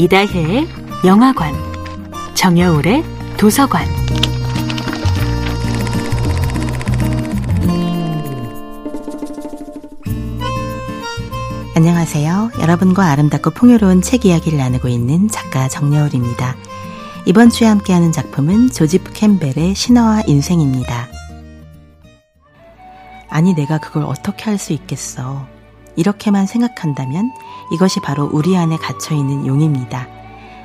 이다혜의 영화관, 정여울의 도서관. 안녕하세요. 여러분과 아름답고 풍요로운 책 이야기를 나누고 있는 작가 정여울입니다. 이번 주에 함께하는 작품은 조지프 캠벨의 신화와 인생입니다. 아니, 내가 그걸 어떻게 할 수 있겠어. 이렇게만 생각한다면 이것이 바로 우리 안에 갇혀있는 용입니다.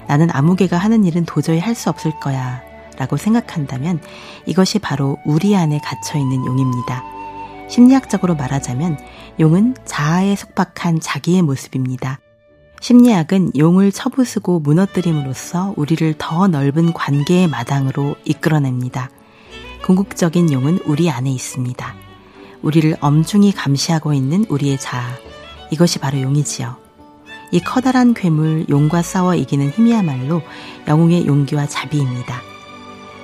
나는 아무개가 하는 일은 도저히 할 수 없을 거야. 라고 생각한다면 이것이 바로 우리 안에 갇혀있는 용입니다. 심리학적으로 말하자면 용은 자아에 속박한 자기의 모습입니다. 심리학은 용을 처부수고 무너뜨림으로써 우리를 더 넓은 관계의 마당으로 이끌어냅니다. 궁극적인 용은 우리 안에 있습니다. 우리를 엄중히 감시하고 있는 우리의 자아. 이것이 바로 용이지요. 이 커다란 괴물 용과 싸워 이기는 힘이야말로 영웅의 용기와 자비입니다.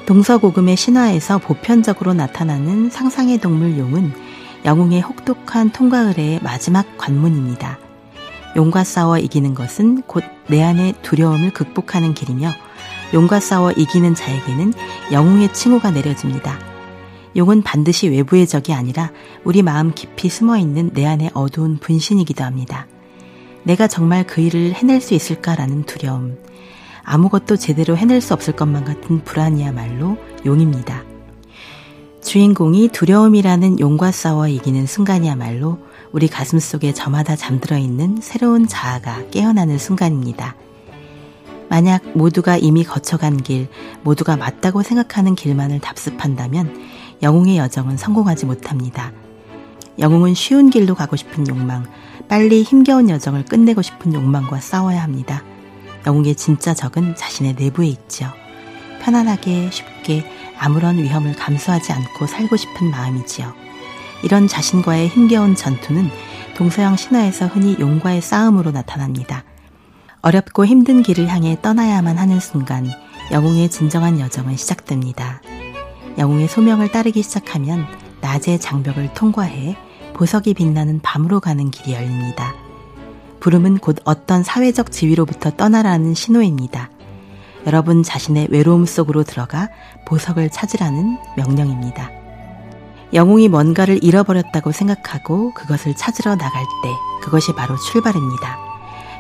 동서고금의 신화에서 보편적으로 나타나는 상상의 동물 용은 영웅의 혹독한 통과 의례의 마지막 관문입니다. 용과 싸워 이기는 것은 곧 내 안의 두려움을 극복하는 길이며 용과 싸워 이기는 자에게는 영웅의 칭호가 내려집니다. 용은 반드시 외부의 적이 아니라 우리 마음 깊이 숨어 있는 내 안의 어두운 분신이기도 합니다. 내가 정말 그 일을 해낼 수 있을까라는 두려움, 아무것도 제대로 해낼 수 없을 것만 같은 불안이야말로 용입니다. 주인공이 두려움이라는 용과 싸워 이기는 순간이야말로 우리 가슴 속에 저마다 잠들어 있는 새로운 자아가 깨어나는 순간입니다. 만약 모두가 이미 거쳐간 길, 모두가 맞다고 생각하는 길만을 답습한다면 영웅의 여정은 성공하지 못합니다. 영웅은 쉬운 길로 가고 싶은 욕망, 빨리 힘겨운 여정을 끝내고 싶은 욕망과 싸워야 합니다. 영웅의 진짜 적은 자신의 내부에 있죠. 편안하게, 쉽게, 아무런 위험을 감수하지 않고 살고 싶은 마음이지요. 이런 자신과의 힘겨운 전투는 동서양 신화에서 흔히 용과의 싸움으로 나타납니다. 어렵고 힘든 길을 향해 떠나야만 하는 순간 영웅의 진정한 여정은 시작됩니다. 영웅의 소명을 따르기 시작하면 낮의 장벽을 통과해 보석이 빛나는 밤으로 가는 길이 열립니다. 부름은 곧 어떤 사회적 지위로부터 떠나라는 신호입니다. 여러분 자신의 외로움 속으로 들어가 보석을 찾으라는 명령입니다. 영웅이 뭔가를 잃어버렸다고 생각하고 그것을 찾으러 나갈 때 그것이 바로 출발입니다.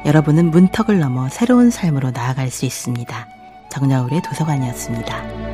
여러분은 문턱을 넘어 새로운 삶으로 나아갈 수 있습니다. 정여울의 도서관이었습니다.